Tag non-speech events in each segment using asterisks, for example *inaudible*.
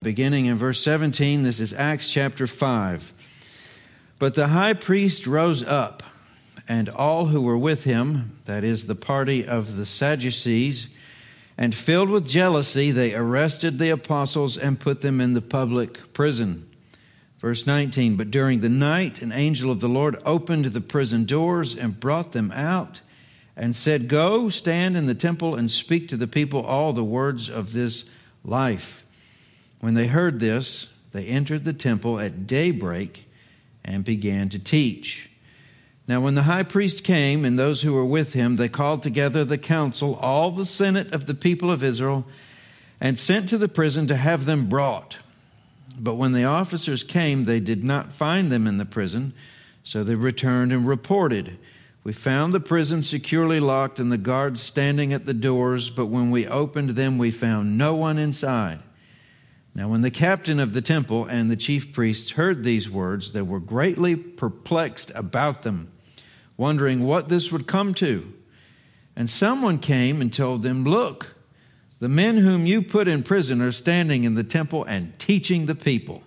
Beginning in verse 17, this is Acts chapter 5. But the high priest rose up, and all who were with him, that is, the party of the Sadducees, and filled with jealousy, they arrested the apostles and put them in the public prison. Verse 19 But during the night, an angel of the Lord opened the prison doors and brought them out, and said, Go, stand in the temple, and speak to the people all the words of this life. When they heard this, they entered the temple at daybreak and began to teach. Now, when the high priest came and those who were with him, they called together the council, all the senate of the people of Israel, and sent to the prison to have them brought. But when the officers came, they did not find them in the prison, so they returned and reported. We found the prison securely locked and the guards standing at the doors, but when we opened them, we found no one inside. Now, when the captain of the temple and the chief priests heard these words, they were greatly perplexed about them, wondering what this would come to. And someone came and told them, Look, the men whom you put in prison are standing in the temple and teaching the people.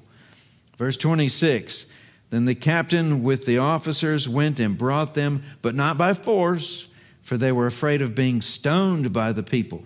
Verse 26 Then the captain with the officers went and brought them, but not by force, for they were afraid of being stoned by the people.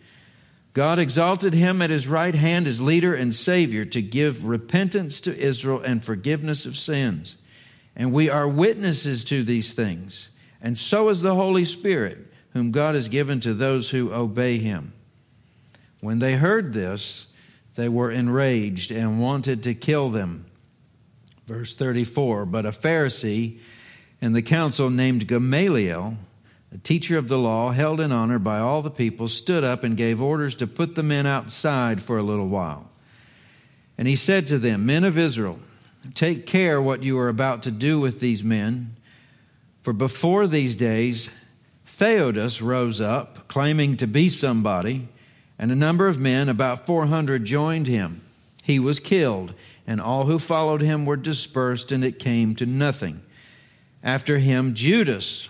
God exalted him at his right hand as leader and Savior to give repentance to Israel and forgiveness of sins. And we are witnesses to these things, and so is the Holy Spirit, whom God has given to those who obey him. When they heard this, they were enraged and wanted to kill them. Verse 34 But a Pharisee in the council named Gamaliel, a teacher of the law, held in honor by all the people, stood up and gave orders to put the men outside for a little while. And he said to them, Men of Israel, take care what you are about to do with these men. For before these days, Theudas rose up, claiming to be somebody, and a number of men, about 400, joined him. He was killed, and all who followed him were dispersed, and it came to nothing. After him, Judas,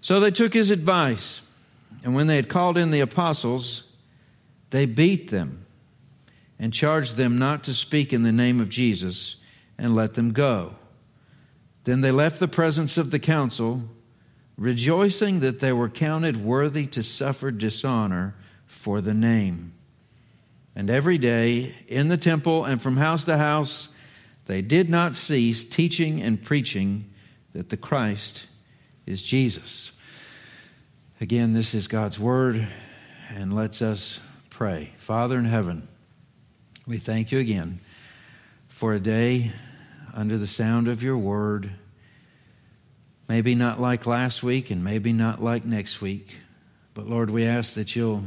So they took his advice, and when they had called in the apostles, they beat them and charged them not to speak in the name of Jesus and let them go. Then they left the presence of the council, rejoicing that they were counted worthy to suffer dishonor for the name. And every day in the temple and from house to house, they did not cease teaching and preaching that the Christ is Jesus. Again, this is God's word, and let's us pray. Father in heaven, we thank you again for a day under the sound of your word. Maybe not like last week, and maybe not like next week, but Lord, we ask that you'll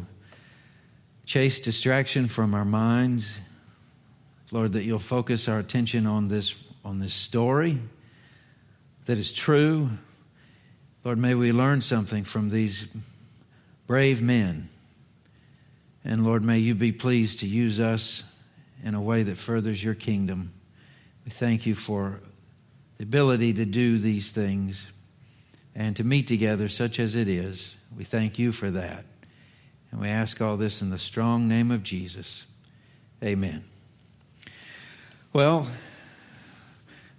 chase distraction from our minds. Lord, that you'll focus our attention on this, on this story that is true Lord, may we learn something from these brave men. And Lord, may you be pleased to use us in a way that furthers your kingdom. We thank you for the ability to do these things and to meet together, such as it is. We thank you for that. And we ask all this in the strong name of Jesus. Amen. Well,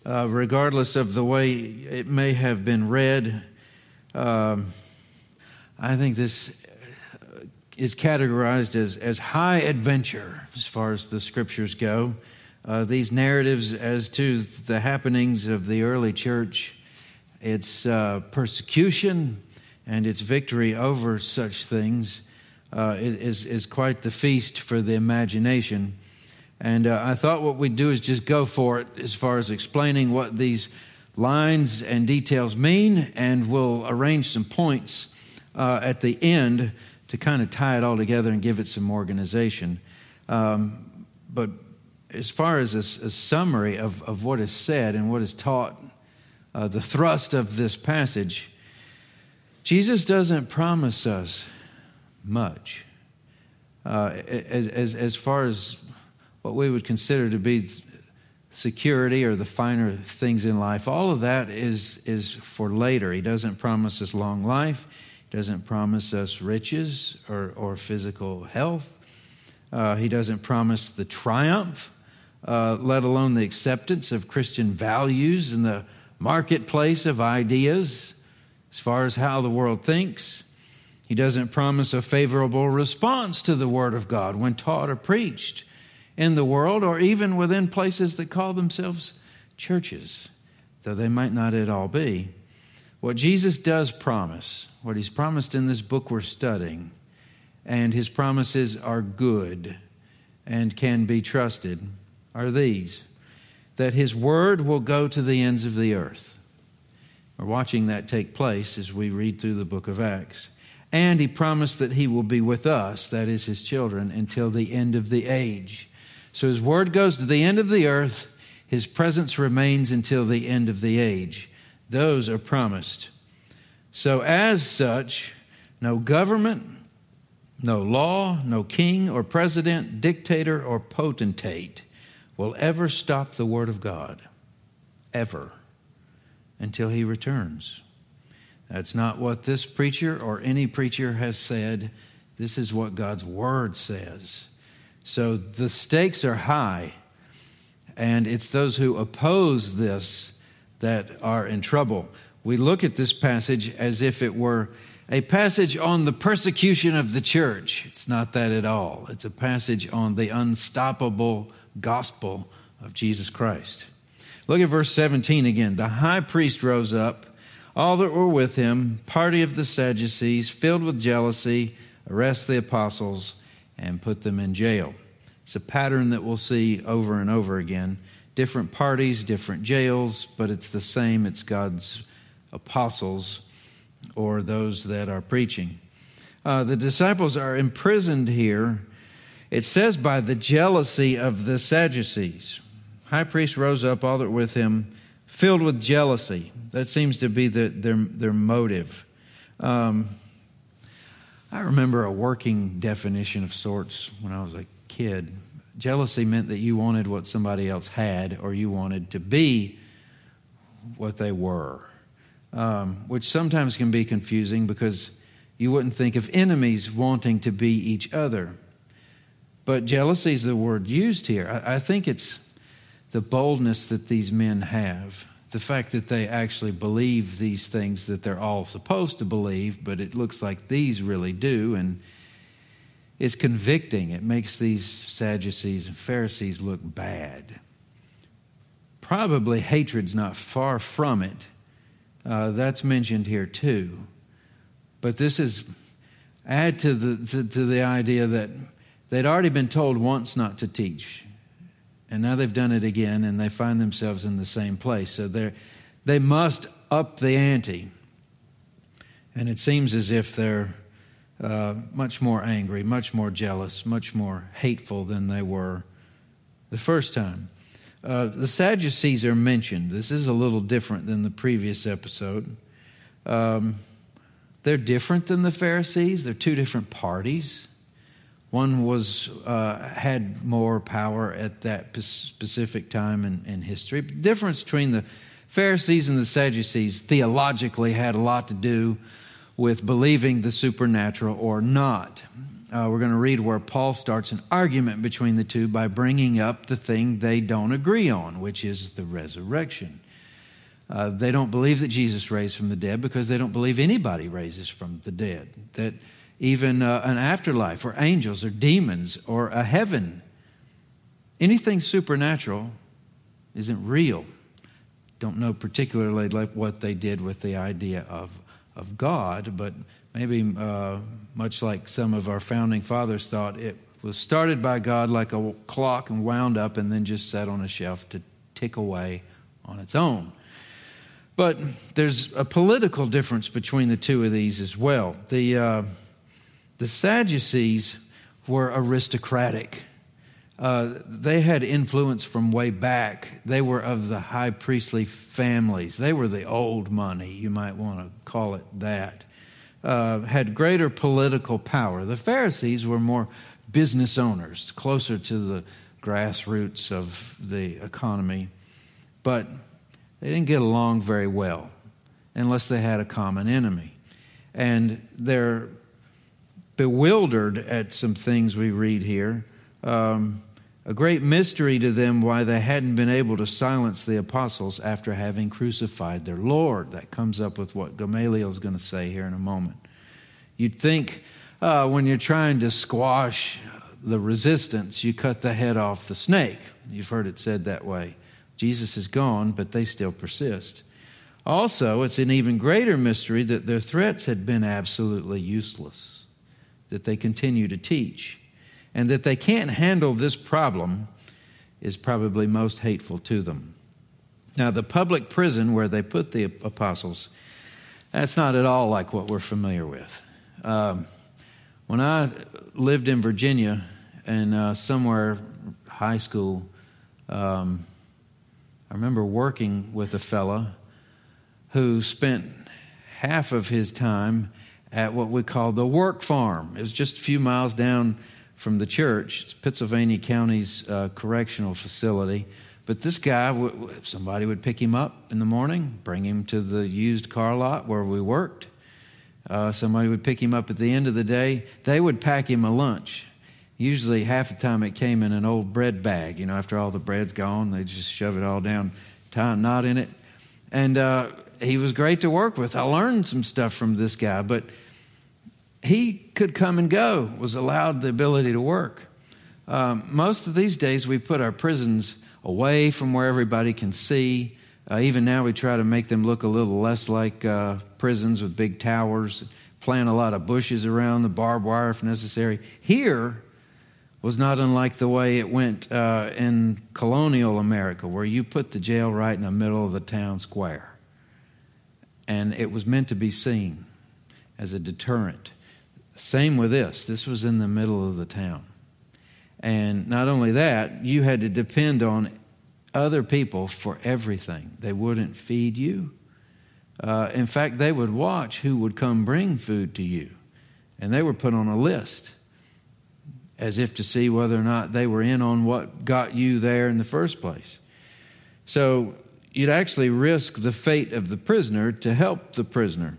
uh, regardless of the way it may have been read, um, I think this is categorized as, as high adventure as far as the scriptures go. uh, these narratives as to the happenings of the early church, its uh, persecution and its victory over such things, uh, is, is quite the feast for the imagination. And uh, I thought what we'd do is just go for it as far as explaining what these lines and details mean, and we'll arrange some points uh, at the end to kind of tie it all together and give it some organization. Um, but as far as a, a, summary of, of what is said and what is taught, uh, the thrust of this passage, Jesus doesn't promise us much. Uh, as, as, as far as what we would consider to be security or the finer things in life, all of that is, is for later. He doesn't promise us long life, He doesn't promise us riches or, or physical health. Uh, he doesn't promise the triumph uh, let alone the acceptance of Christian values in the marketplace of ideas as far as how the world thinks. He doesn't promise a favorable response to the Word of God when taught or preached in the world or even within places that call themselves churches, though they might not at all be. What Jesus does promise, what He's promised in this book we're studying, and His promises are good and can be trusted are these that his word will go to the ends of the earth. We're watching that take place as we read through the book of Acts. And he promised that he will be with us, that is his children, until the end of the age. So his word goes to the end of the earth, his presence remains until the end of the age. Those are promised. So, as such, no government, no law, no king or president, dictator or potentate will ever stop the Word of God, ever, until He returns. That's not what this preacher or any preacher has said. This is what God's Word says. So the stakes are high, and it's those who oppose this that are in trouble. We look at this passage as if it were a passage on the persecution of the church. It's not that at all. It's a passage on the unstoppable gospel of Jesus Christ. Look at verse 17 again. The high priest rose up, all that were with him, party of the Sadducees, filled with jealousy, arrest the apostles and put them in jail. It's a pattern that we'll see over and over again. Different parties, different jails, but it's the same. It's God's apostles or those that are preaching. Uh, the disciples are imprisoned here it says, by the jealousy of the Sadducees. High priest rose up, all that with him, filled with jealousy. That seems to be the, their, their motive. Um, I remember a working definition of sorts when I was a kid. Jealousy meant that you wanted what somebody else had, or you wanted to be what they were, um, which sometimes can be confusing because you wouldn't think of enemies wanting to be each other. But jealousy is the word used here. I, I think it's the boldness that these men have, the fact that they actually believe these things that they're all supposed to believe, but it looks like these really do. And it's convicting. It makes these Sadducees and Pharisees look bad. Probably hatred's not far from it. Uh, that's mentioned here too. But this is add to the to, to the idea that They'd already been told once not to teach, and now they've done it again, and they find themselves in the same place. So they they must up the ante. And it seems as if they're uh, much more angry, much more jealous, much more hateful than they were the first time. Uh, the Sadducees are mentioned. This is a little different than the previous episode. Um, they're different than the Pharisees, they're two different parties. One was uh, had more power at that specific time in, in history. The difference between the Pharisees and the Sadducees theologically had a lot to do with believing the supernatural or not. Uh, we're going to read where Paul starts an argument between the two by bringing up the thing they don't agree on, which is the resurrection. Uh, they don't believe that Jesus raised from the dead because they don't believe anybody raises from the dead. That even uh, an afterlife or angels or demons or a heaven anything supernatural isn't real. Don't know particularly what they did with the idea of, of God, but maybe uh, much like some of our founding fathers thought, it was started by God like a clock and wound up and then just sat on a shelf to tick away on its own. But there's a political difference between the two of these as well. The, uh, the Sadducees were aristocratic. Uh, they had influence from way back. They were of the high priestly families. They were the old money, you might want to call it that. Uh, had greater political power. The Pharisees were more business owners, closer to the grassroots of the economy. But they didn't get along very well unless they had a common enemy. And they're bewildered at some things we read here. Um, a great mystery to them why they hadn't been able to silence the apostles after having crucified their Lord. That comes up with what Gamaliel is going to say here in a moment. You'd think uh, when you're trying to squash the resistance, you cut the head off the snake. You've heard it said that way. Jesus is gone, but they still persist. Also, it's an even greater mystery that their threats had been absolutely useless, that they continue to teach, and that they can't handle this problem is probably most hateful to them. Now, the public prison where they put the apostles, that's not at all like what we're familiar with. Um, when I lived in Virginia and uh, somewhere high school, um, I remember working with a fella who spent half of his time at what we call the work farm. It was just a few miles down from the church. It's Pittsylvania County's uh, correctional facility. But this guy, if somebody would pick him up in the morning, bring him to the used car lot where we worked. Uh, somebody would pick him up at the end of the day. They would pack him a lunch. Usually, half the time it came in an old bread bag. You know, after all the bread's gone, they just shove it all down, tie a knot in it. And uh, he was great to work with. I learned some stuff from this guy, but he could come and go, was allowed the ability to work. Um, most of these days, we put our prisons away from where everybody can see. Uh, even now, we try to make them look a little less like uh, prisons with big towers, plant a lot of bushes around the barbed wire if necessary. Here, was not unlike the way it went uh, in colonial America, where you put the jail right in the middle of the town square. And it was meant to be seen as a deterrent. Same with this. This was in the middle of the town. And not only that, you had to depend on other people for everything. They wouldn't feed you. Uh, in fact, they would watch who would come bring food to you. And they were put on a list as if to see whether or not they were in on what got you there in the first place. So you'd actually risk the fate of the prisoner to help the prisoner.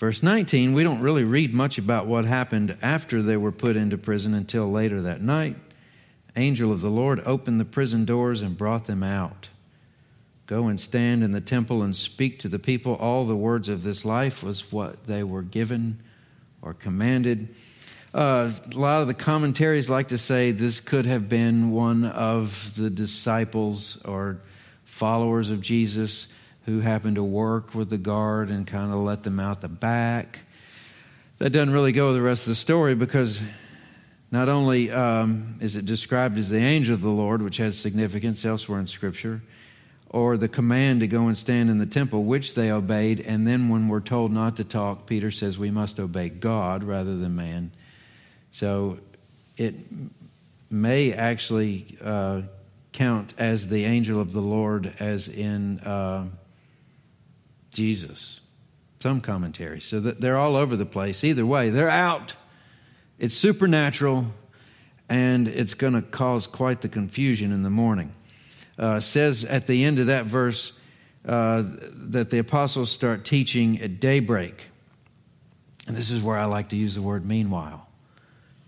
Verse 19, we don't really read much about what happened after they were put into prison until later that night. Angel of the Lord opened the prison doors and brought them out. Go and stand in the temple and speak to the people. All the words of this life was what they were given or commanded. Uh, a lot of the commentaries like to say this could have been one of the disciples or followers of Jesus who happened to work with the guard and kind of let them out the back. That doesn't really go with the rest of the story because not only um, is it described as the angel of the Lord, which has significance elsewhere in Scripture, or the command to go and stand in the temple, which they obeyed, and then when we're told not to talk, Peter says we must obey God rather than man. So it may actually uh, count as the angel of the Lord, as in uh, Jesus. Some commentaries. So that they're all over the place. Either way, they're out. It's supernatural, and it's going to cause quite the confusion in the morning. Uh, says at the end of that verse uh, that the apostles start teaching at daybreak. And this is where I like to use the word meanwhile.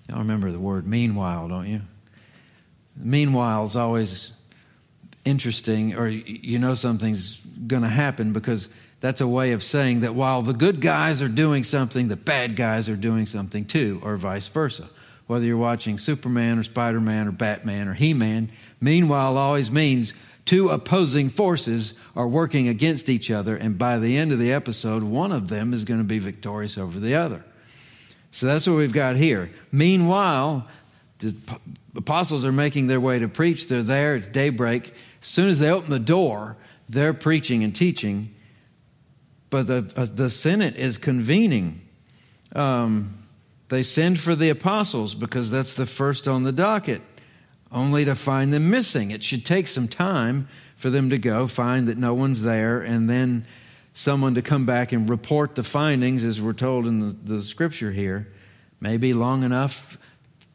Y'all remember the word meanwhile, don't you? Meanwhile is always interesting, or you know something's going to happen because that's a way of saying that while the good guys are doing something, the bad guys are doing something too, or vice versa. whether you're watching Superman or Spider Man or Batman or He Man. Meanwhile always means two opposing forces are working against each other, and by the end of the episode, one of them is going to be victorious over the other. So that's what we've got here. Meanwhile, the apostles are making their way to preach. They're there, it's daybreak. As soon as they open the door, they're preaching and teaching. But the, uh, the Senate is convening. Um, they send for the apostles because that's the first on the docket, only to find them missing. It should take some time for them to go, find that no one's there, and then someone to come back and report the findings, as we're told in the, the scripture here. Maybe long enough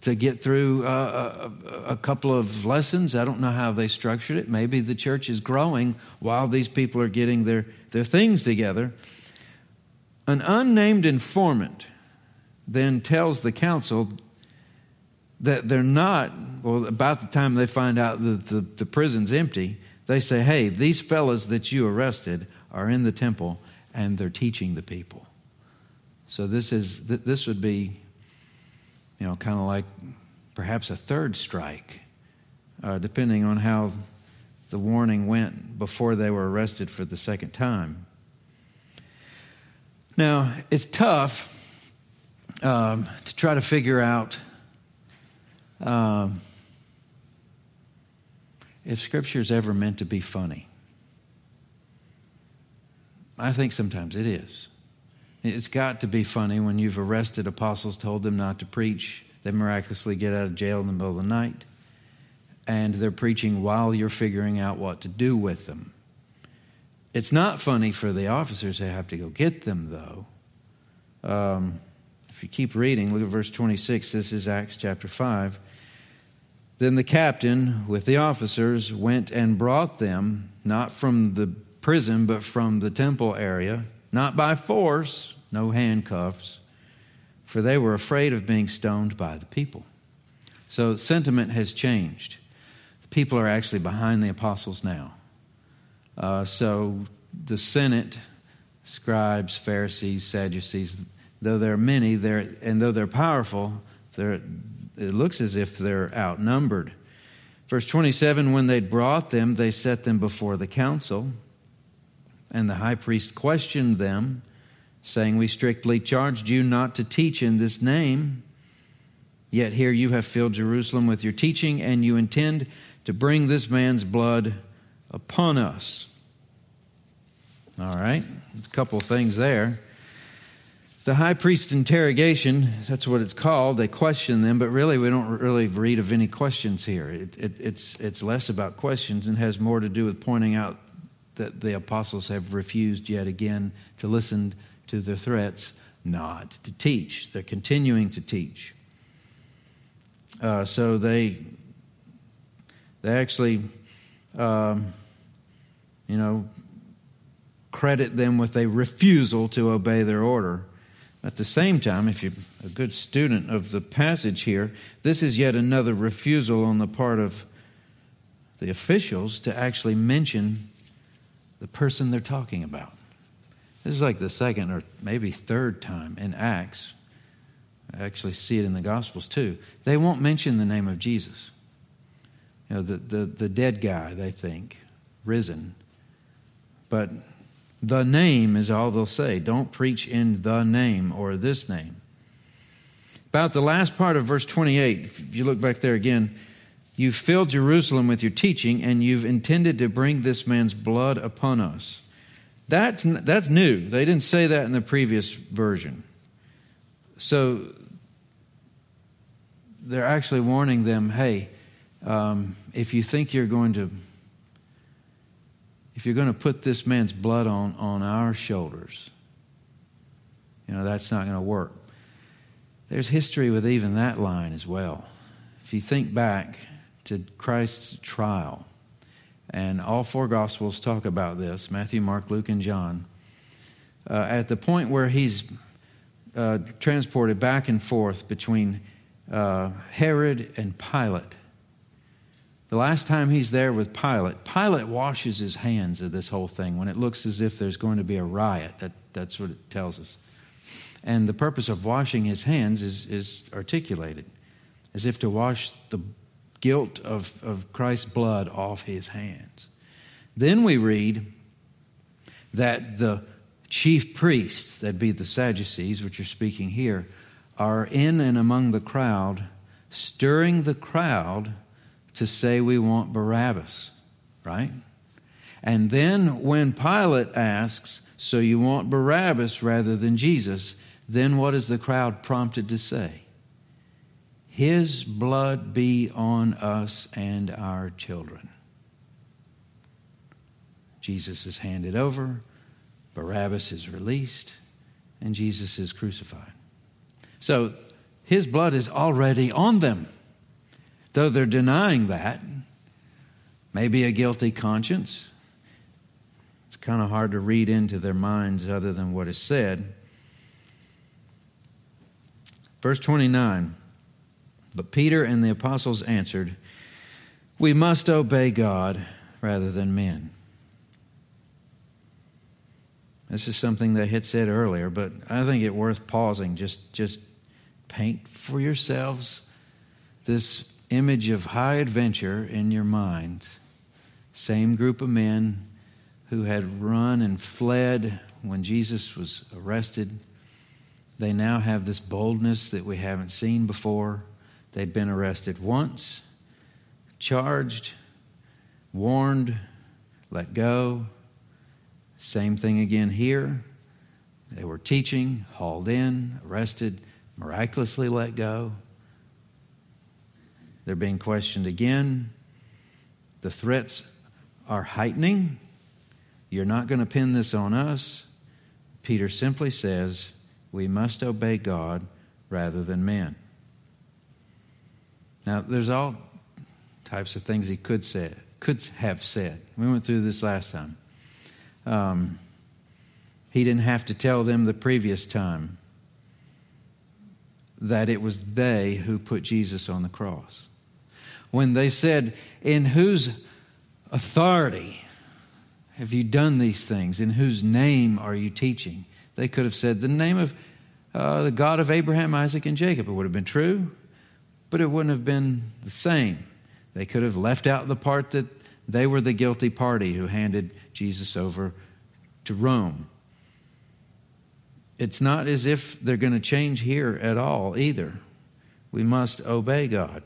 to get through uh, a, a, couple of lessons. I don't know how they structured it. Maybe the church is growing while these people are getting their, their things together. An unnamed informant then tells the council that they're not, well, about the time they find out that the, the prison's empty, they say, hey, these fellas that you arrested are in the temple and they're teaching the people. So this is this would be you know, kind of like perhaps a third strike, uh, depending on how the warning went before they were arrested for the second time. Now, it's tough um, to try to figure out um, if Scripture is ever meant to be funny. I think sometimes it is. It's got to be funny when you've arrested apostles, told them not to preach. They miraculously get out of jail in the middle of the night. And they're preaching while you're figuring out what to do with them. It's not funny for the officers who have to go get them, though. Um, if you keep reading, look at verse 26. This is Acts chapter 5. Then the captain, with the officers, went and brought them, not from the prison, but from the temple area, not by force, no handcuffs, for they were afraid of being stoned by the people. So sentiment has changed. People are actually behind the apostles now. Uh, so the Senate, scribes, Pharisees, Sadducees, though there are many, they're, and though they're powerful, they're, it looks as if they're outnumbered. Verse 27 When they'd brought them, they set them before the council, and the high priest questioned them saying, We strictly charged you not to teach in this name. Yet here you have filled Jerusalem with your teaching, and you intend to bring this man's blood upon us. All right, a couple of things there. The high priest interrogation, that's what it's called. They question them, but really we don't really read of any questions here. It, it, it's, it's less about questions and has more to do with pointing out that the apostles have refused yet again to listen to their threats not to teach. They're continuing to teach. Uh, so they they actually, um, you know, credit them with a refusal to obey their order. At the same time, if you're a good student of the passage here, this is yet another refusal on the part of the officials to actually mention the person they're talking about. This is like the second or maybe third time in Acts. I actually see it in the Gospels too. They won't mention the name of Jesus. You know, the, the, the dead guy, they think, risen. But the name is all they'll say. Don't preach in the name or this name. About the last part of verse 28, if you look back there again, you've filled Jerusalem with your teaching, and you've intended to bring this man's blood upon us. That's, that's new. They didn't say that in the previous version. So they're actually warning them hey, um, if you think you're going to if you're going to put this man's blood on, on our shoulders, you know, that's not going to work. There's history with even that line as well. If you think back to Christ's trial, and all four Gospels talk about this Matthew, Mark, Luke, and John. Uh, at the point where he's uh, transported back and forth between uh, Herod and Pilate, the last time he's there with Pilate, Pilate washes his hands of this whole thing when it looks as if there's going to be a riot. That, that's what it tells us. And the purpose of washing his hands is, is articulated. as if to wash the guilt of, of Christ's blood off his hands. Then we read that the chief priests, that'd be the Sadducees, which are speaking here, are in and among the crowd, stirring the crowd to say we want Barabbas, right? And then when Pilate asks, So you want Barabbas rather than Jesus? Then what is the crowd prompted to say? His blood be on us and our children. Jesus is handed over, Barabbas is released, and Jesus is crucified. So his blood is already on them. Though they're denying that, maybe a guilty conscience. It's kind of hard to read into their minds other than what is said. Verse 29 But Peter and the apostles answered, We must obey God rather than men. This is something they had said earlier, but I think it worth pausing. Just, just paint for yourselves this image of high adventure in your mind. Same group of men who had run and fled when Jesus was arrested. They now have this boldness that we haven't seen before. They'd been arrested once, charged, warned, let go. Same thing again here. They were teaching, hauled in, arrested, miraculously let go. They're being questioned again. The threats are heightening. You're not going to pin this on us. Peter simply says, we must obey God rather than men. Now, there's all types of things he could say, could have said. We went through this last time. Um, he didn't have to tell them the previous time that it was they who put Jesus on the cross. When they said, In whose authority have you done these things? In whose name are you teaching? They could have said, The name of uh, the God of Abraham, Isaac, and Jacob. It would have been true, but it wouldn't have been the same. They could have left out the part that they were the guilty party who handed Jesus over to Rome. It's not as if they're going to change here at all either. We must obey God.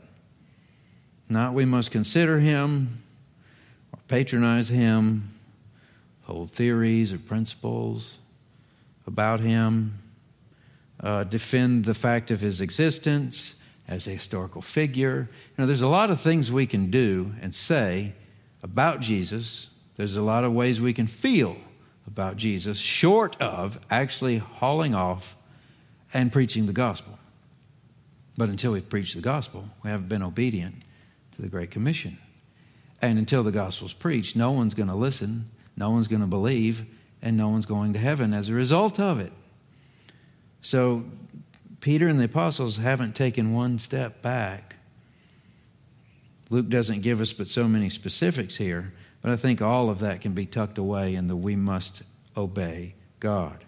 Not we must consider Him or patronize Him, hold theories or principles about Him, uh, defend the fact of His existence as a historical figure. You know, there's a lot of things we can do and say about Jesus there's a lot of ways we can feel about Jesus, short of actually hauling off and preaching the gospel. But until we've preached the gospel, we haven't been obedient the Great Commission. And until the gospel's preached, no one's going to listen, no one's going to believe, and no one's going to heaven as a result of it. So, Peter and the apostles haven't taken one step back. Luke doesn't give us but so many specifics here, but I think all of that can be tucked away in the we must obey God.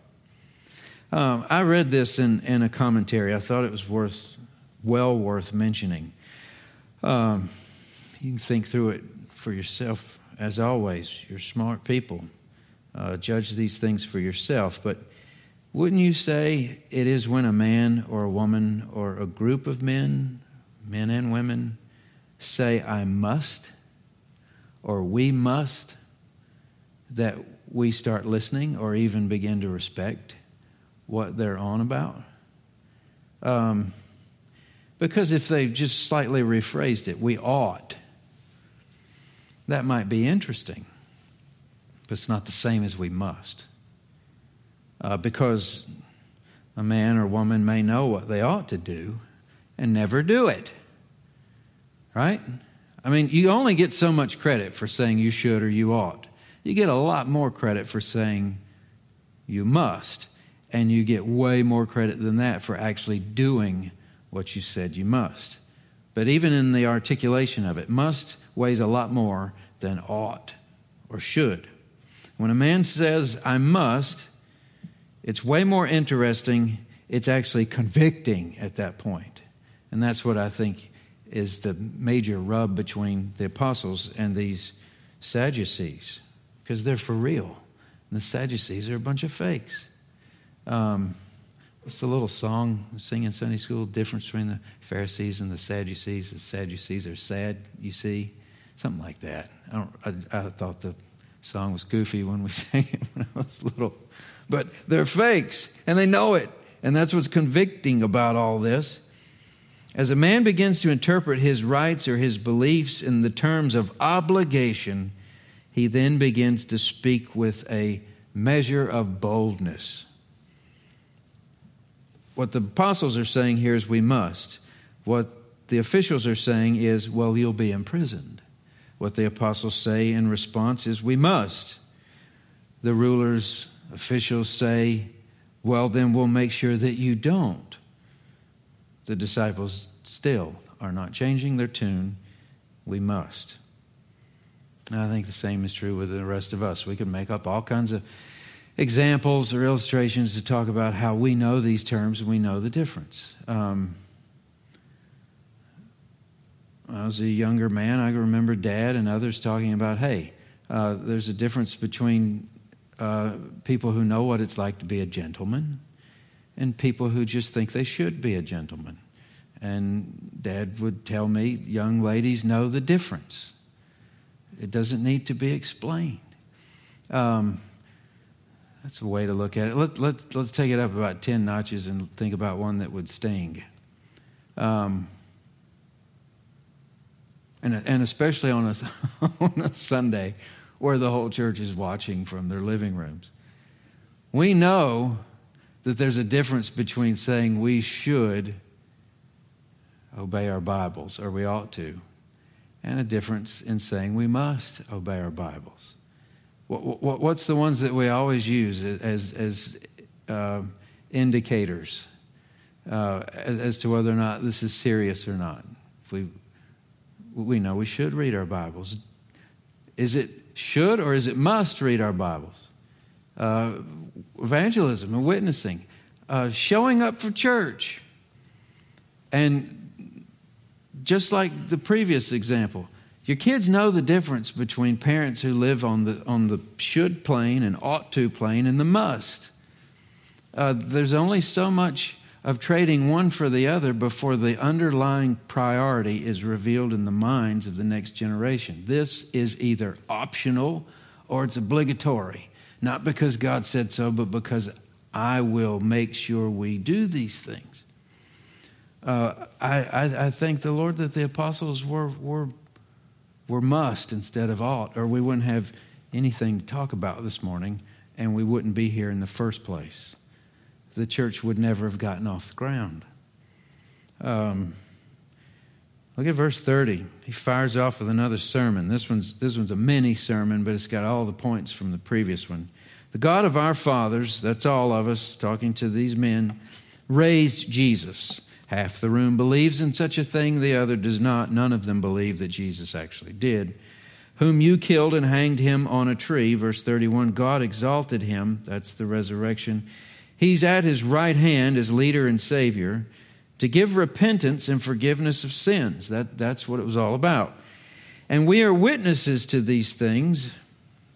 Um, I read this in, in a commentary. I thought it was worth, well worth mentioning. Um, you can think through it for yourself, as always. You're smart people. Uh, judge these things for yourself. But wouldn't you say it is when a man or a woman or a group of men, men and women, say, I must? or we must that we start listening or even begin to respect what they're on about. Um, because if they've just slightly rephrased it, we ought, that might be interesting. But it's not the same as we must. Uh, because a man or woman may know what they ought to do and never do it. Right? I mean, you only get so much credit for saying you should or you ought. You get a lot more credit for saying you must, and you get way more credit than that for actually doing what you said you must. But even in the articulation of it, must weighs a lot more than ought or should. When a man says, I must, it's way more interesting. It's actually convicting at that point. And that's what I think is the major rub between the apostles and these Sadducees because they're for real. And the Sadducees are a bunch of fakes. Um, what's the little song we sing in Sunday school? Difference between the Pharisees and the Sadducees. The Sadducees are sad, you see. Something like that. I, don't, I, I thought the song was goofy when we *laughs* sang it when I was little. But they're fakes, and they know it. And that's what's convicting about all this. As a man begins to interpret his rights or his beliefs in the terms of obligation, he then begins to speak with a measure of boldness. What the apostles are saying here is we must. What the officials are saying is, well, you'll be imprisoned. What the apostles say in response is, we must. The rulers, officials say, well, then we'll make sure that you don't. The disciples still are not changing their tune. We must. And I think the same is true with the rest of us. We can make up all kinds of examples or illustrations to talk about how we know these terms and we know the difference. Um, I was a younger man. I remember Dad and others talking about, hey, uh, there's a difference between uh, people who know what it's like to be a gentleman and people who just think they should be a gentleman. And Dad would tell me, young ladies know the difference. It doesn't need to be explained. Um, that's a way to look at it. Let, let's, let's take it up about 10 notches and think about one that would sting. Um, and, and especially on a, *laughs* on a Sunday where the whole church is watching from their living rooms. We know that there's a difference between saying we should obey our Bibles, or we ought to, and a difference in saying we must obey our Bibles. What, what, what's the ones that we always use as, as uh, indicators uh, as, as, to whether or not this is serious or not? If we, we know we should read our Bibles. Is it should or is it must read our Bibles? Uh, evangelism and witnessing, uh, showing up for church. And just like the previous example, your kids know the difference between parents who live on the, on the should plane and ought to plane and the must. Uh, there's only so much of trading one for the other before the underlying priority is revealed in the minds of the next generation. This is either optional or it's obligatory. Not because God said so, but because I will make sure we do these things. Uh, I, I, I thank the Lord that the apostles were, were were must instead of ought, or we wouldn't have anything to talk about this morning and we wouldn't be here in the first place. The church would never have gotten off the ground. Um, look at verse 30. He fires off with another sermon. This one's, this one's a mini sermon, but it's got all the points from the previous one. The God of our fathers, that's all of us talking to these men, raised Jesus Half the room believes in such a thing, the other does not. None of them believe that Jesus actually did. Whom you killed and hanged him on a tree, verse 31, God exalted him, that's the resurrection. He's at his right hand as leader and savior to give repentance and forgiveness of sins. That, that's what it was all about. And we are witnesses to these things,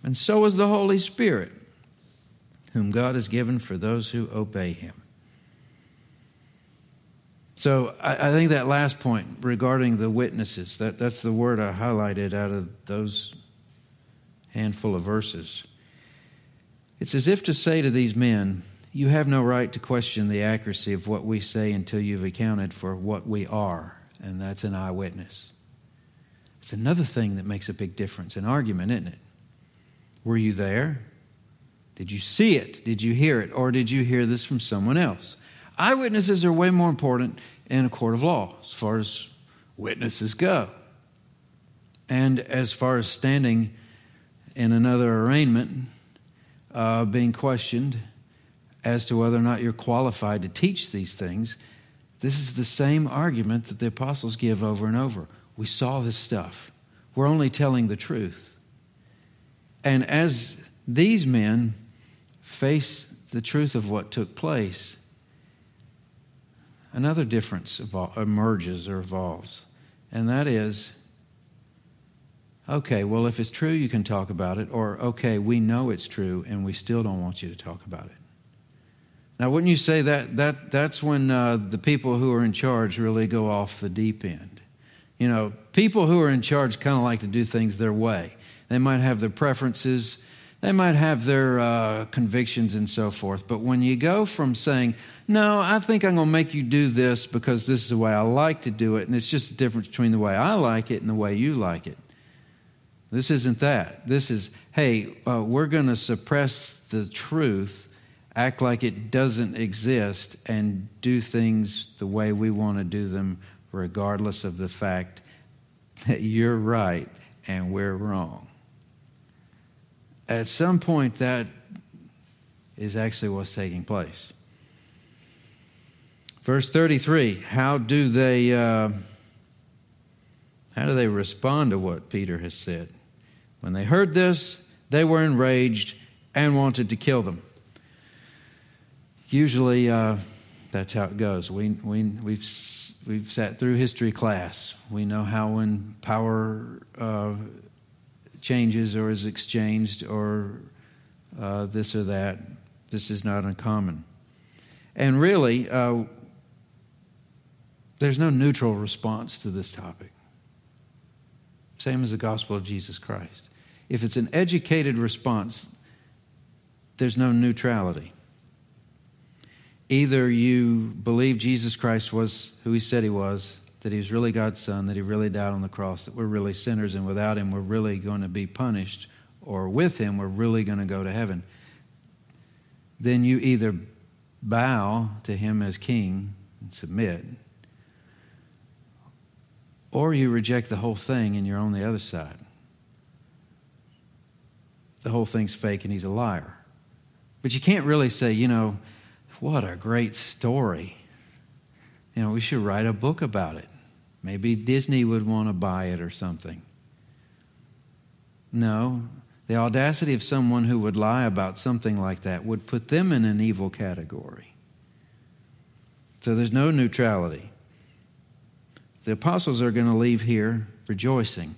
and so is the Holy Spirit, whom God has given for those who obey him. So I, I, think that last point regarding the witnesses, that, that's the word I highlighted out of those handful of verses. It's as if to say to these men, You have no right to question the accuracy of what we say until you've accounted for what we are, and that's an eyewitness. It's another thing that makes a big difference in argument, isn't it? Were you there? Did you see it? Did you hear it? Or did you hear this from someone else? Eyewitnesses are way more important in a court of law as far as witnesses go. And as far as standing in another arraignment, uh, being questioned as to whether or not you're qualified to teach these things, this is the same argument that the apostles give over and over. We saw this stuff. We're only telling the truth. And as these men face the truth of what took place, another difference emerges or evolves. and that is okay, well, if it's true, you can talk about it, or okay, we know it's true, and we still don't want you to talk about it. Now, wouldn't you say that, that that's when uh, the people who are in charge really go off the deep end? You know, people who are in charge kind of like to do things their way. They might have their preferences, they might have their uh, convictions and so forth. But when you go from saying, no, I think I'm going to make you do this because this is the way I like to do it, and it's just a difference between the way I like it and the way you like it. This isn't that. This is, hey, uh, we're going to suppress the truth, act like it doesn't exist, and do things the way we want to do them, regardless of the fact that you're right and we're wrong. At some point, that is actually what's taking place. Verse 33 How do they. Uh, how do they respond to what Peter has said? When they heard this, they were enraged and wanted to kill them. Usually, uh, that's how it goes. We, we, we've, we've sat through history class. We know how when power uh, changes or is exchanged or uh, this or that, this is not uncommon. And really, uh, there's no neutral response to this topic. Same as the gospel of Jesus Christ. If it's an educated response, there's no neutrality. Either you believe Jesus Christ was who he said he was, that he was really God's son, that he really died on the cross, that we're really sinners, and without him, we're really going to be punished, or with him, we're really going to go to heaven. Then you either bow to him as king and submit, or you reject the whole thing and you're on the other side. The whole thing's fake and he's a liar. But you can't really say, you know, what a great story. You know, we should write a book about it. Maybe Disney would want to buy it or something. No, the audacity of someone who would lie about something like that would put them in an evil category. So there's no neutrality. The apostles are going to leave here rejoicing.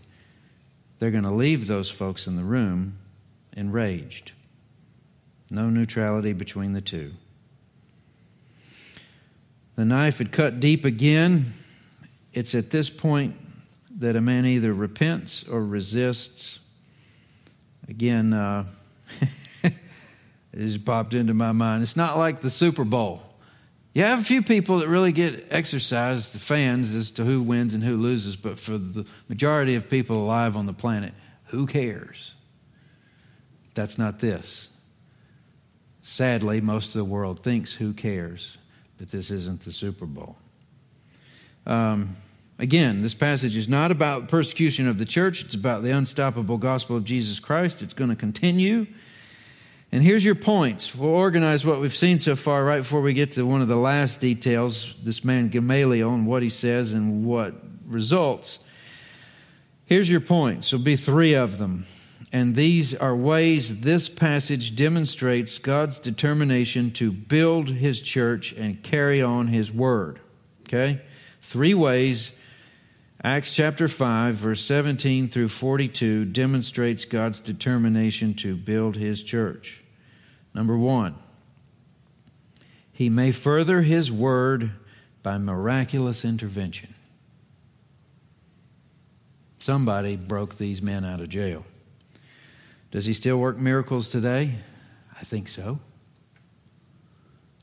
They're going to leave those folks in the room enraged. No neutrality between the two. The knife had cut deep again. It's at this point that a man either repents or resists. Again, uh, *laughs* it just popped into my mind. It's not like the Super Bowl. You have a few people that really get exercised, the fans, as to who wins and who loses, but for the majority of people alive on the planet, who cares? That's not this. Sadly, most of the world thinks who cares, but this isn't the Super Bowl. Um, again, this passage is not about persecution of the church, it's about the unstoppable gospel of Jesus Christ. It's going to continue. And here's your points. We'll organize what we've seen so far right before we get to one of the last details this man Gamaliel and what he says and what results. Here's your points. There'll be three of them. And these are ways this passage demonstrates God's determination to build his church and carry on his word. Okay? Three ways Acts chapter 5, verse 17 through 42 demonstrates God's determination to build his church. Number one, he may further his word by miraculous intervention. Somebody broke these men out of jail. Does he still work miracles today? I think so.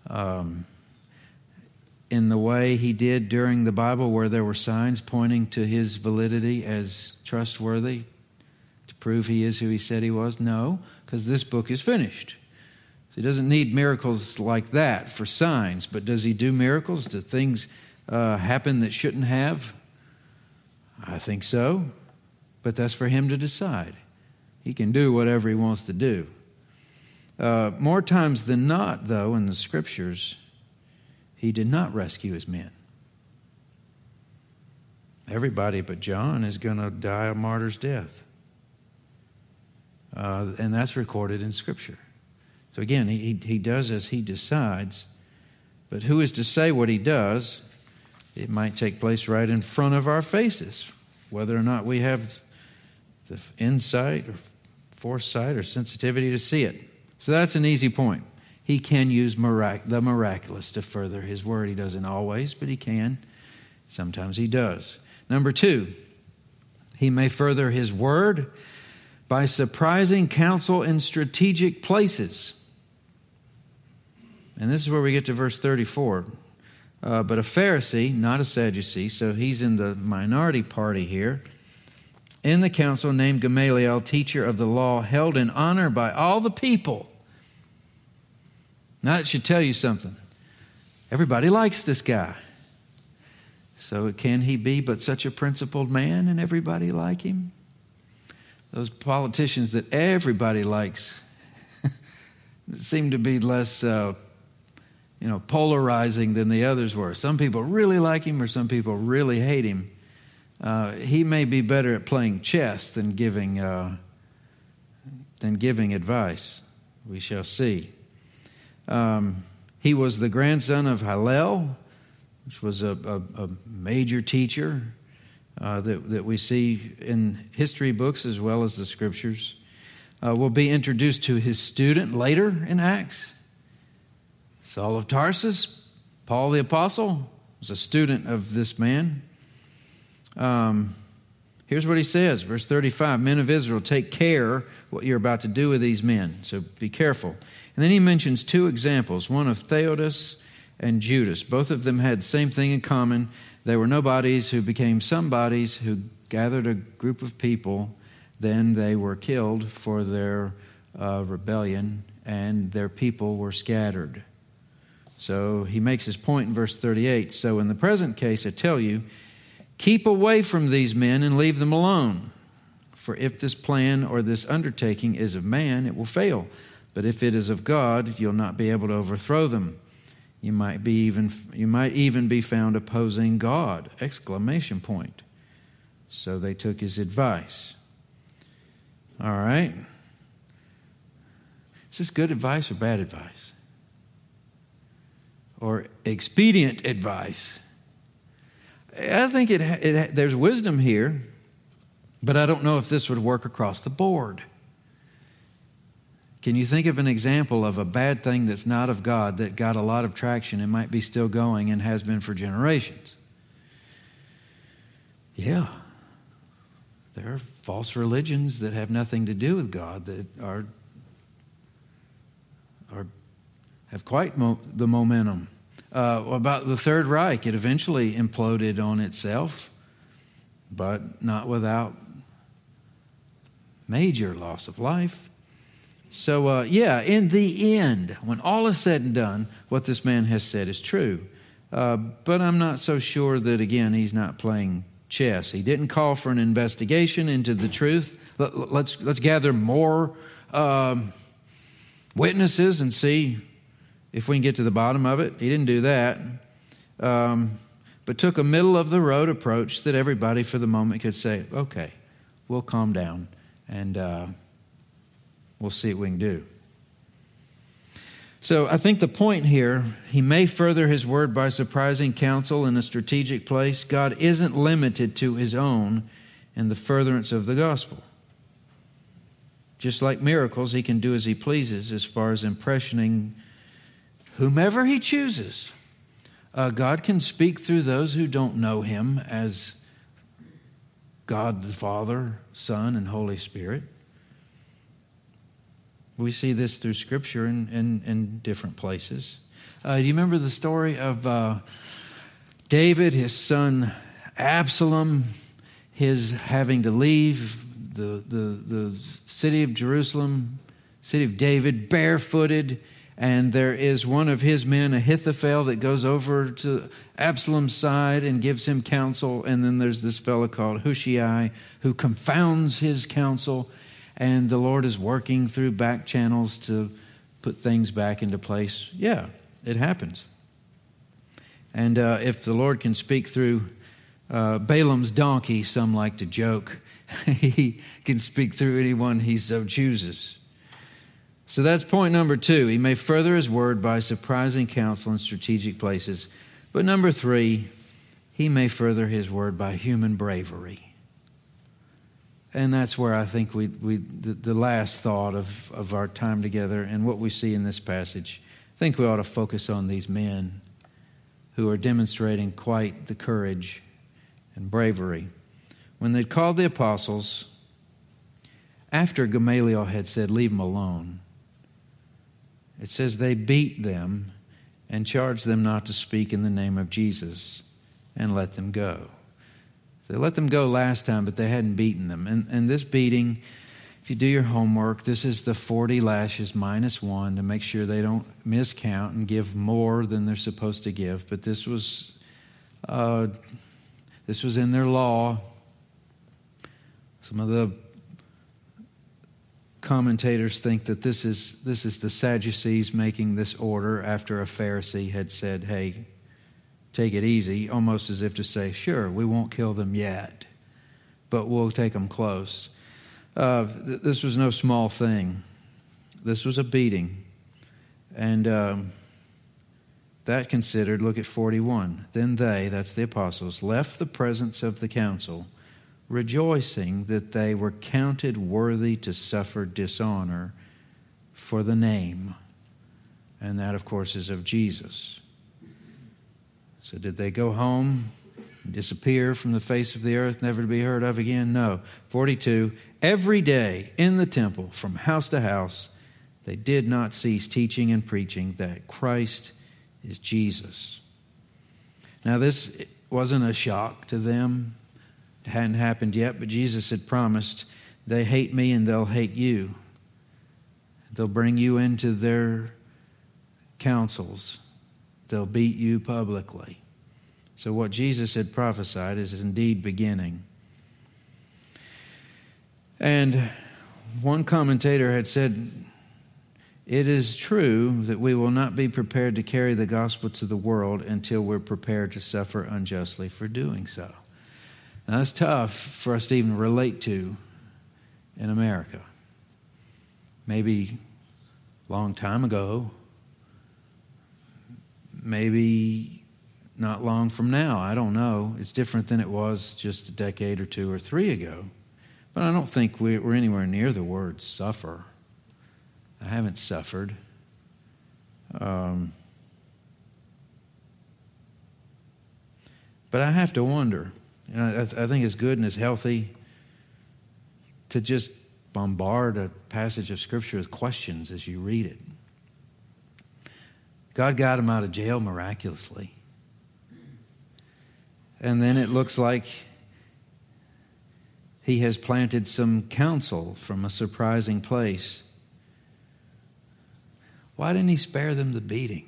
Um, in the way he did during the Bible, where there were signs pointing to his validity as trustworthy to prove he is who he said he was? No, because this book is finished. So he doesn't need miracles like that for signs, but does he do miracles? Do things uh, happen that shouldn't have? I think so, but that's for him to decide. He can do whatever he wants to do. Uh, more times than not, though, in the scriptures, he did not rescue his men. Everybody but John is going to die a martyr's death. Uh, and that's recorded in Scripture. So again, he, he does as he decides. But who is to say what he does? It might take place right in front of our faces, whether or not we have the insight or foresight or sensitivity to see it. So that's an easy point. He can use mirac- the miraculous to further his word. He doesn't always, but he can. Sometimes he does. Number two, he may further his word by surprising counsel in strategic places. And this is where we get to verse 34. Uh, but a Pharisee, not a Sadducee, so he's in the minority party here, in the council named Gamaliel, teacher of the law, held in honor by all the people. Now, that should tell you something. Everybody likes this guy. So, can he be but such a principled man and everybody like him? Those politicians that everybody likes *laughs* seem to be less uh, you know, polarizing than the others were. Some people really like him or some people really hate him. Uh, he may be better at playing chess than giving, uh, than giving advice. We shall see. Um, he was the grandson of Hillel, which was a, a, a major teacher uh, that, that we see in history books as well as the scriptures. Uh, we'll be introduced to his student later in Acts. Saul of Tarsus, Paul the Apostle, was a student of this man. Um, here's what he says, verse 35 Men of Israel, take care what you're about to do with these men. So be careful. And then he mentions two examples one of Theudas and Judas. Both of them had the same thing in common. They were nobodies who became somebodies who gathered a group of people. Then they were killed for their uh, rebellion, and their people were scattered. So he makes his point in verse 38. So in the present case, I tell you, keep away from these men and leave them alone. For if this plan or this undertaking is of man, it will fail. But if it is of God, you'll not be able to overthrow them. You might be even you might even be found opposing God. Exclamation point. So they took his advice. All right. Is this good advice or bad advice? or expedient advice. I think it, it, there's wisdom here, but I don't know if this would work across the board. Can you think of an example of a bad thing that's not of God that got a lot of traction and might be still going and has been for generations? Yeah. There are false religions that have nothing to do with God that are, are have quite mo- the momentum. Uh, about the Third Reich, it eventually imploded on itself, but not without major loss of life. So, uh, yeah, in the end, when all is said and done, what this man has said is true. Uh, but I'm not so sure that, again, he's not playing chess. He didn't call for an investigation into the truth. Let, us let's, let's gather more um, witnesses and see if we can get to the bottom of it. He didn't do that. Um, but took a middle of the road approach that everybody for the moment could say, okay, we'll calm down and uh, we'll see what we can do. So I think the point here, he may further his word by surprising counsel in a strategic place. God isn't limited to his own in the furtherance of the gospel. Just like miracles, he can do as he pleases as far as impressioning whomever he chooses. Uh, God can speak through those who don't know him as God the Father, Son, and Holy Spirit. We see this through Scripture in, in, in different places. Uh, do you remember the story of uh, David, his son Absalom, his having to leave the, the, the city of Jerusalem, city of David, barefooted? And there is one of his men, Ahithophel, that goes over to Absalom's side and gives him counsel. And then there's this fellow called Hushai who confounds his counsel. And the Lord is working through back channels to put things back into place. Yeah, it happens. And uh, if the Lord can speak through uh, Balaam's donkey, some like to joke, *laughs* he can speak through anyone he so chooses. So that's point number two. He may further his word by surprising counsel in strategic places. But number three, he may further his word by human bravery. And that's where I think we, we the, the last thought of, of our time together and what we see in this passage, I think we ought to focus on these men who are demonstrating quite the courage and bravery. When they called the apostles, after Gamaliel had said, Leave them alone, it says they beat them and charged them not to speak in the name of Jesus and let them go. They let them go last time, but they hadn't beaten them. And, and this beating, if you do your homework, this is the 40 lashes minus one to make sure they don't miscount and give more than they're supposed to give. But this was, uh, this was in their law. Some of the commentators think that this is, this is the Sadducees making this order after a Pharisee had said, hey, take it easy, almost as if to say, sure, we won't kill them yet, but we'll take them close. Uh, th- this was no small thing. This was a beating. And um, that considered, look at 41. Then they, that's the apostles, left the presence of the council rejoicing that they were counted worthy to suffer dishonor for the name. And that, of course, is of Jesus. So, did they go home, disappear from the face of the earth, never to be heard of again? No. 42. Every day in the temple, from house to house, they did not cease teaching and preaching that Christ is Jesus. Now, this wasn't a shock to them hadn't happened yet, but Jesus had promised, They hate me and they'll hate you. They'll bring you into their councils, they'll beat you publicly. So, what Jesus had prophesied is indeed beginning. And one commentator had said, It is true that we will not be prepared to carry the gospel to the world until we're prepared to suffer unjustly for doing so. Now, that's tough for us to even relate to in America. Maybe a long time ago, maybe not long from now. I don't know. It's different than it was just a decade or two or three ago. But I don't think we're anywhere near the word suffer. I haven't suffered. Um, but I have to wonder you know, I, I think it's good and it's healthy to just bombard a passage of Scripture with questions as you read it. God got him out of jail miraculously. And then it looks like he has planted some counsel from a surprising place. Why didn't he spare them the beating?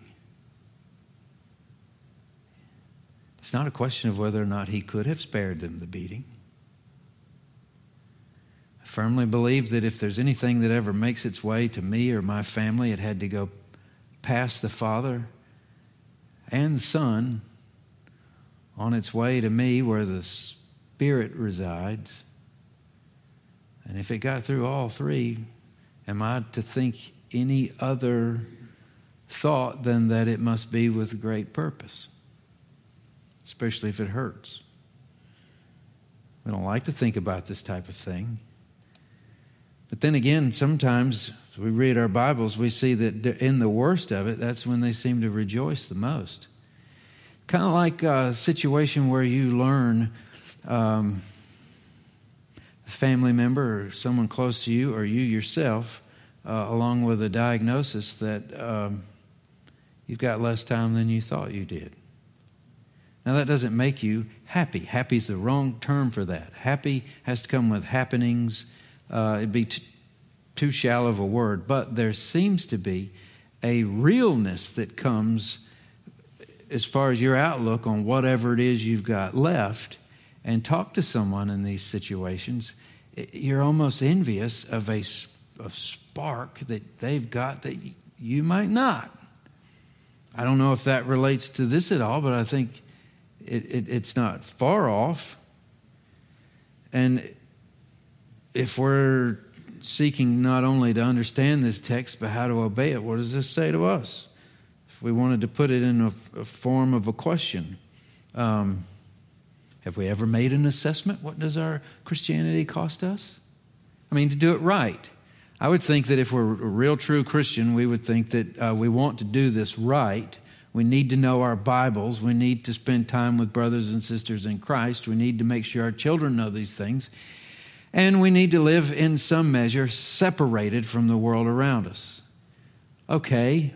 It's not a question of whether or not he could have spared them the beating. I firmly believe that if there's anything that ever makes its way to me or my family, it had to go past the Father and Son on its way to me where the Spirit resides. And if it got through all three, am I to think any other thought than that it must be with great purpose? Especially if it hurts. We don't like to think about this type of thing. But then again, sometimes we read our Bibles, we see that in the worst of it, that's when they seem to rejoice the most. Kind of like a situation where you learn um, a family member or someone close to you, or you yourself, uh, along with a diagnosis that um, you've got less time than you thought you did. Now, that doesn't make you happy. Happy is the wrong term for that. Happy has to come with happenings. Uh, it'd be t- too shallow of a word, but there seems to be a realness that comes as far as your outlook on whatever it is you've got left. And talk to someone in these situations. You're almost envious of a, a spark that they've got that you might not. I don't know if that relates to this at all, but I think it, it, it's not far off. And if we're seeking not only to understand this text, but how to obey it, what does this say to us? If we wanted to put it in a, a form of a question, um, Have we ever made an assessment? What does our Christianity cost us? I mean, to do it right. I would think that if we're a real true Christian, we would think that uh, we want to do this right. We need to know our Bibles. We need to spend time with brothers and sisters in Christ. We need to make sure our children know these things. And we need to live in some measure separated from the world around us. Okay,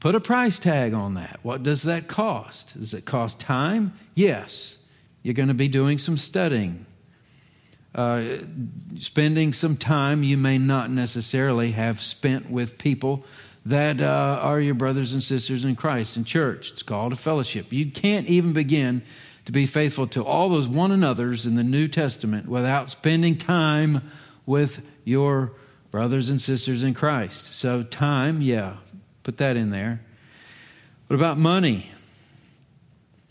put a price tag on that. What does that cost? Does it cost time? Yes. You're going to be doing some studying uh, spending some time you may not necessarily have spent with people that uh, are your brothers and sisters in Christ in church. It's called a fellowship. You can't even begin to be faithful to all those one another's in the New Testament without spending time with your brothers and sisters in Christ. So, time, yeah, put that in there. What about money?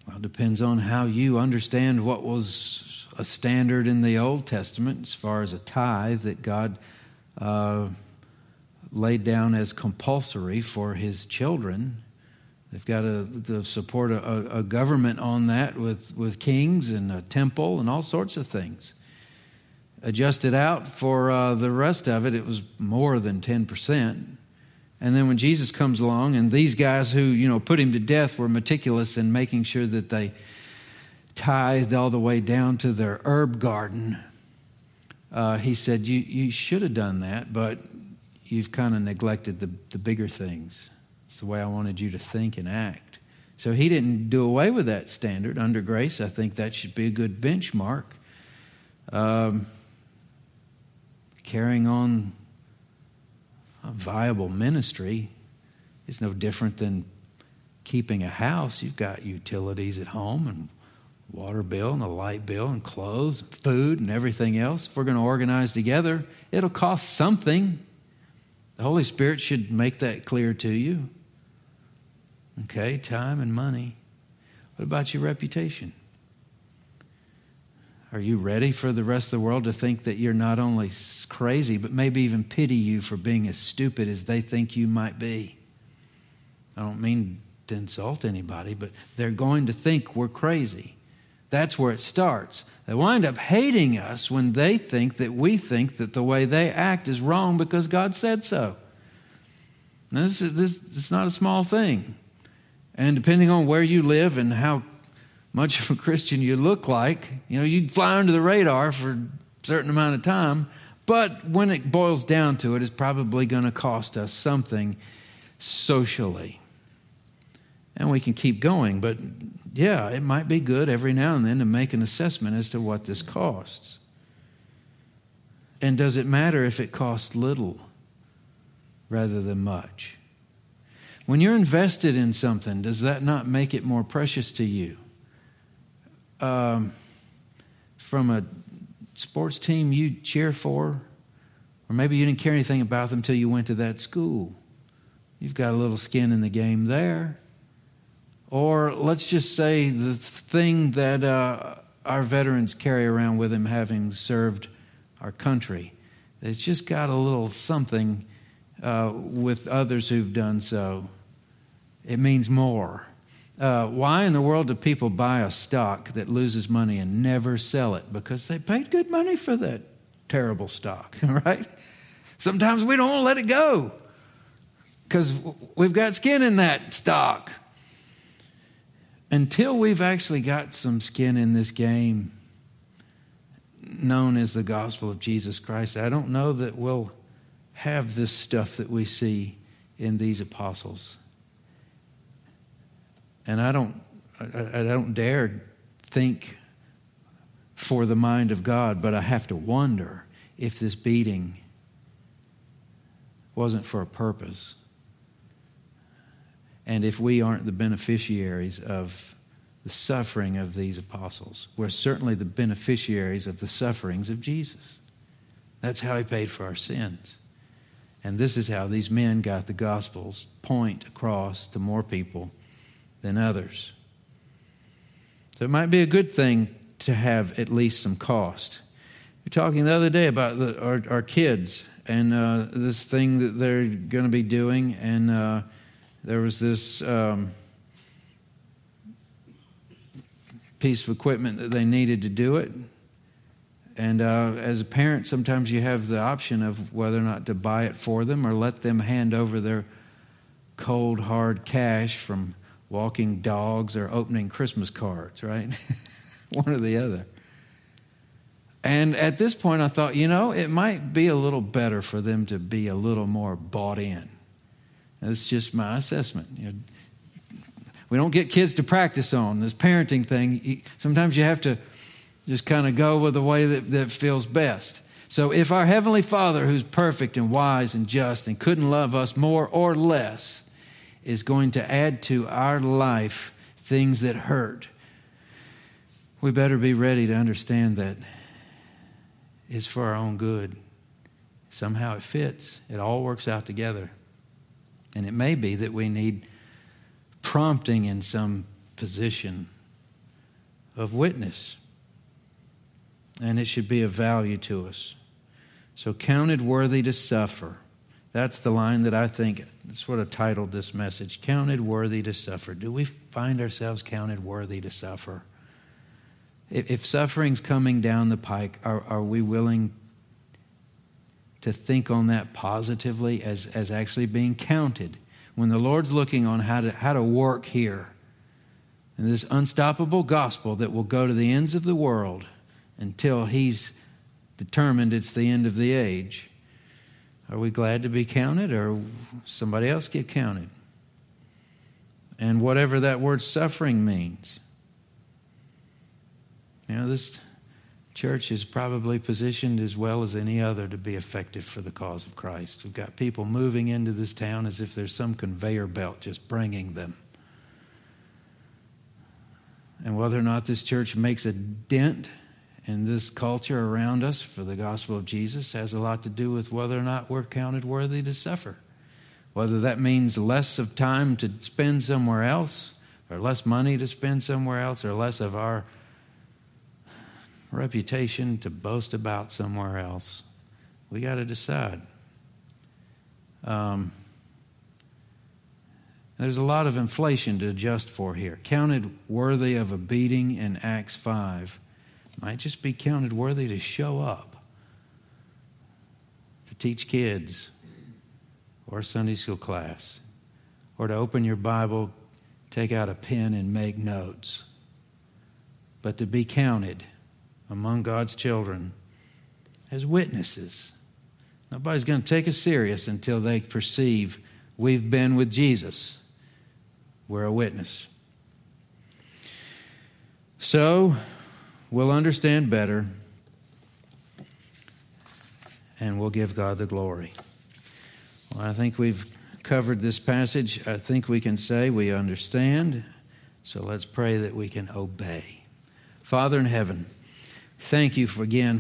Well, it depends on how you understand what was a standard in the Old Testament as far as a tithe that God uh, laid down as compulsory for his children. They've got to, support a, a, government on that with, with kings and a temple and all sorts of things. Adjusted out for uh, the rest of it, it was more than 10%. And then when Jesus comes along, and these guys who, you know, put him to death were meticulous in making sure that they tithed all the way down to their herb garden. Uh, he said, you, you should have done that, but you've kind of neglected the, the bigger things. It's the way I wanted you to think and act. So he didn't do away with that standard under grace. I think that should be a good benchmark. Um, carrying on a viable ministry is no different than keeping a house. You've got utilities at home and water bill and a light bill and clothes, food, and everything else. If we're going to organize together, it'll cost something. The Holy Spirit should make that clear to you. Okay, time and money. What about your reputation? Are you ready for the rest of the world to think that you're not only crazy, but maybe even pity you for being as stupid as they think you might be? I don't mean to insult anybody, but they're going to think we're crazy. That's where it starts. They wind up hating us when they think that we think that the way they act is wrong because God said so. Now, this is this, not a small thing. And depending on where you live and how much of a Christian you look like, you know, you'd fly under the radar for a certain amount of time. But when it boils down to it, it's probably going to cost us something socially. And we can keep going, but yeah, it might be good every now and then to make an assessment as to what this costs. And does it matter if it costs little rather than much? When you're invested in something, does that not make it more precious to you? Um, from a sports team you cheer for, or maybe you didn't care anything about them until you went to that school. You've got a little skin in the game there. Or let's just say the thing that uh, our veterans carry around with them having served our country. It's just got a little something uh, with others who've done so. It means more. Uh, why in the world do people buy a stock that loses money and never sell it? Because they paid good money for that terrible stock, *laughs* right? Sometimes we don't want to let it go because we've got skin in that stock until we've actually got some skin in this game known as the gospel of Jesus Christ, I don't know that we'll have this stuff that we see in these apostles. And I don't, I, I don't dare think for the mind of God, but I have to wonder if this beating wasn't for a purpose and if we aren't the beneficiaries of the suffering of these apostles, we're certainly the beneficiaries of the sufferings of Jesus. That's how he paid for our sins. And this is how these men got the gospel's point across to more people than others. So it might be a good thing to have at least some cost. We are talking the other day about the, our, our, kids and uh, this thing that they're going to be doing, and uh, there was this um, piece of equipment that they needed to do it. And uh, as a parent, sometimes you have the option of whether or not to buy it for them or let them hand over their cold, hard cash from walking dogs or opening Christmas cards, right? *laughs* One or the other. And at this point, I thought, you know, it might be a little better for them to be a little more bought in. That's just my assessment. You know, we don't get kids to practice on this parenting thing. Sometimes you have to just kind of go with the way that, that feels best. So, if our Heavenly Father, who's perfect and wise and just and couldn't love us more or less, is going to add to our life things that hurt, we better be ready to understand that it's for our own good. Somehow it fits, it all works out together. And it may be that we need prompting in some position of witness. And it should be of value to us. So, counted worthy to suffer. That's the line that I think, that's what I titled this message Counted worthy to suffer. Do we find ourselves counted worthy to suffer? If, if suffering's coming down the pike, are, are we willing to think on that positively as, as actually being counted? when the Lord's looking on how to, how to work here in this unstoppable gospel that will go to the ends of the world until He's determined it's the end of the age, are we glad to be counted or somebody else get counted? And whatever that word suffering means. You know, this church is probably positioned as well as any other to be effective for the cause of Christ. We've got people moving into this town as if there's some conveyor belt just bringing them. And whether or not this church makes a dent in this culture around us for the gospel of Jesus has a lot to do with whether or not we're counted worthy to suffer. Whether that means less of time to spend somewhere else, or less money to spend somewhere else, or less of our reputation to boast about somewhere else. We got to decide. Um, there's a lot of inflation to adjust for here. Counted worthy of a beating in Acts 5 might just be counted worthy to show up, to teach kids, or Sunday school class, or to open your Bible, take out a pen, and make notes. But to be counted among God's children as witnesses. Nobody's going to take us serious until they perceive we've been with Jesus. We're a witness. So, we'll understand better and we'll give God the glory. Well, I think we've covered this passage. I think we can say we understand. So let's pray that we can obey. Father in heaven, thank you for again